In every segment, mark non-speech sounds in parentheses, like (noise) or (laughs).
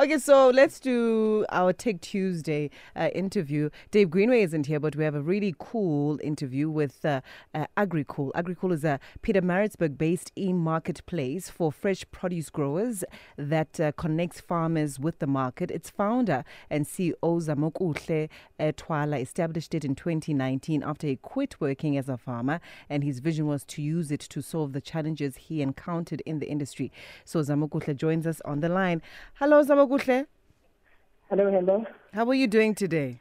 Okay, so let's do our Tech Tuesday uh, interview. Dave Greenway isn't here, but we have a really cool interview with uh, uh, AgriKool. AgriKool is a Pietermaritzburg based e-marketplace for fresh produce growers that uh, connects farmers with the market. Its founder and CEO Zamokuhle uh, Thwala established it in 2019 after he quit working as a farmer, and his vision was to use it to solve the challenges he encountered in the industry. So Zamokuhle joins us on the line. Hello, Zamokuhle. Hello, hello. How are you doing today?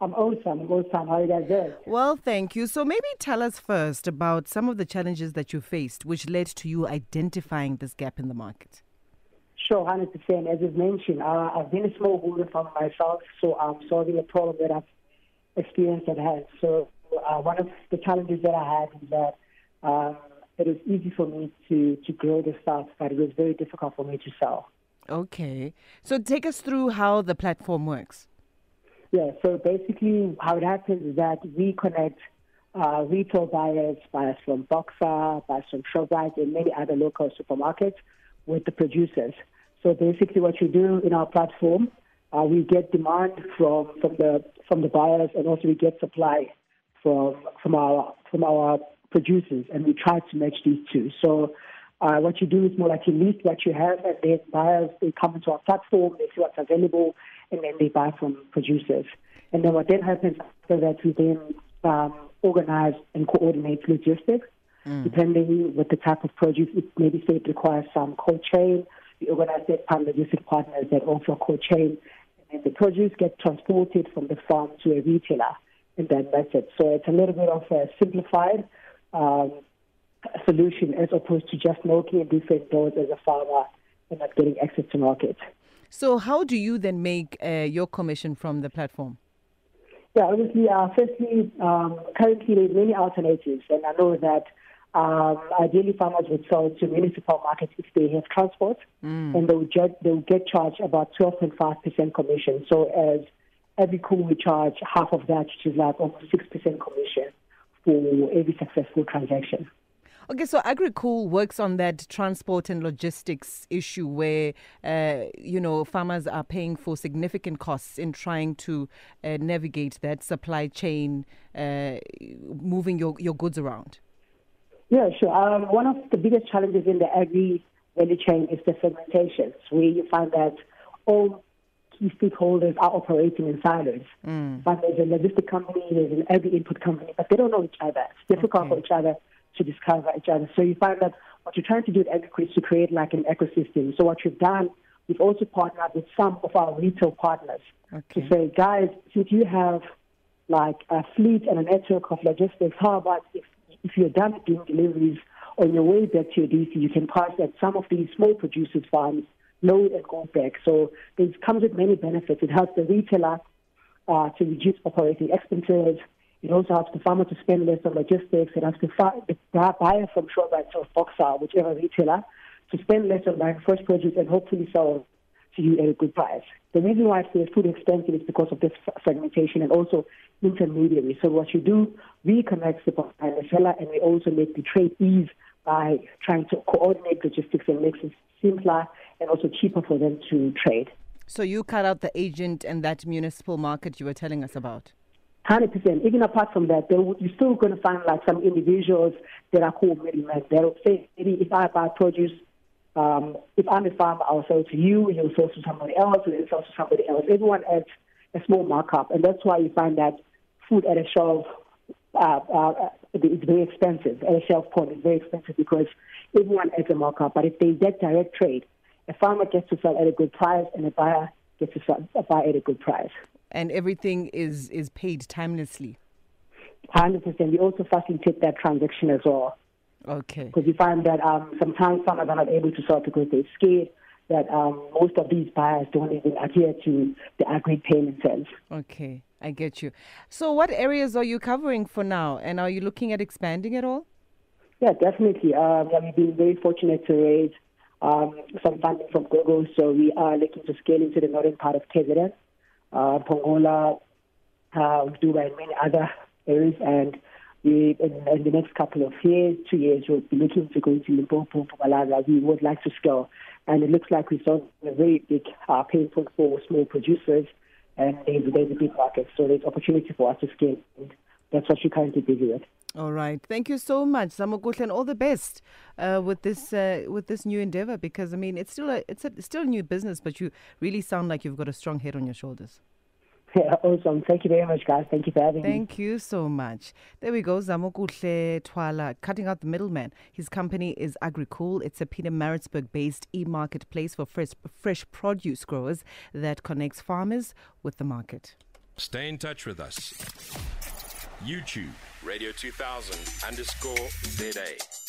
I'm awesome, awesome. How are you guys doing? Well, thank you. So maybe tell us first about some of the challenges that you faced, which led to you identifying this gap in the market. Sure, 100%. As you've mentioned, uh, I've been a smallholder farmer myself, so I'm solving a problem that I've experienced at hand. So uh, one of the challenges that I had is that um, it was easy for me to, to grow the stuff, but it was very difficult for me to sell. Okay. So take us through how the platform works. Yeah, so basically how it happens is that we connect uh, retail buyers, buyers from Boxer, buyers from Shoprite, and many other local supermarkets with the producers. So basically what you do in our platform, uh, we get demand from, from the from the buyers and also we get supply from from our from our producers and we try to match these two. So uh, what you do is more like you list what you have, and then buyers they come into our platform, they see what's available, and then they buy from producers. And then what then happens after that, we then um, organize and coordinate logistics, mm. depending with the type of produce. It maybe say it requires some cold chain. We organize that part logistic partners that offer cold chain, and then the produce gets transported from the farm to a retailer, and then that's it. So it's a little bit of a simplified. Um, solution as opposed to just knocking at different doors as a farmer and not getting access to market. So, how do you then make uh, your commission from the platform? Yeah, obviously, uh, firstly, um, currently there's many alternatives, and I know that um, ideally farmers would sell to municipal markets if they have transport, mm. and they would, get, they get charged about 12.5% commission. So, as AgriKool, we charge half of that, which is like almost 6% commission for every successful transaction. Okay, so AgriKool works on that transport and logistics issue where, uh, you know, farmers are paying for significant costs in trying to uh, navigate that supply chain, uh, moving your, your goods around. Yeah, sure. Um, one of the biggest challenges in the agri value chain is the segmentation, where you find that all key stakeholders are operating in silos. Mm. But there's a logistic company, there's an agri input company, but they don't know each other. It's difficult okay. for each other to discover each other. So you find that what you're trying to do at AgriKool is to create like an ecosystem. So what you've done, we've also partnered with some of our retail partners okay. to say, guys, since you have like a fleet and a network of logistics, how about if, if you're done doing deliveries on your way back to your DC, you can pass at some of these small producers' farms, load and go back. So it comes with many benefits. It helps the retailer uh, to reduce operating expenses, it also helps the farmer to spend less on logistics. It helps the, far- the buyer from Shoprite or Boxer, whichever retailer, to spend less on buying fresh produce and hopefully sell to you at a good price. The reason why it's food expensive is because of this fragmentation and also intermediary. So what you do, we connect the buyer and the seller, and we also make the trade ease by trying to coordinate logistics and make it simpler and also cheaper for them to trade. So you cut out the agent and that municipal market you were telling us about? Hundred percent. Even apart from that, there, you're still going to find like some individuals that are called middlemen. They'll say, maybe if I buy produce, um, if I'm a farmer, I'll sell to you. You'll sell to somebody else. You'll sell to somebody else. Everyone adds a small markup, and that's why you find that food at a shelf uh, uh, it's very expensive. At a shelf point, it's very expensive because everyone adds a markup. But if they get direct trade, a farmer gets to sell at a good price, and a buyer gets to sell, buy at a good price and everything is is paid timelessly. Hundred percent. We also facilitate that transaction as well. Okay. Because we find that um, sometimes farmers are not able to sell because they're scared that um, most of these buyers don't even adhere to the agreed payment terms. Okay, I get you. So, what areas are you covering for now, and are you looking at expanding at all? Yeah, definitely. Um, yeah, we've been very fortunate to raise um, some funding from Google, so we are looking to scale into the northern part of KZN uh, Pongola, uh, Dubai, and many other areas. And we, in, in, the next couple of years, two years, we'll be looking to go into Limpopo, Mpumalanga. We would like to scale And it looks like we're starting a very big uh, pain point for small producers, and there's, there's a big market. So there's opportunity for us to scale. And that's what we're currently busy with. All right. Thank you so much, Zamokuhle, and all the best uh, with this uh, with this new endeavor. Because I mean, it's still a it's a, still a new business, but you really sound like you've got a strong head on your shoulders. Yeah, (laughs) awesome. Thank you very much, guys. Thank you for having Thank me. Thank you so much. There we go. Zamokuhle Thwala, cutting out the middleman. His company is AgriKool. It's a Pietermaritzburg based e marketplace for fresh, fresh produce growers that connects farmers with the market. Stay in touch with us. YouTube, Radio 2000 underscore ZA.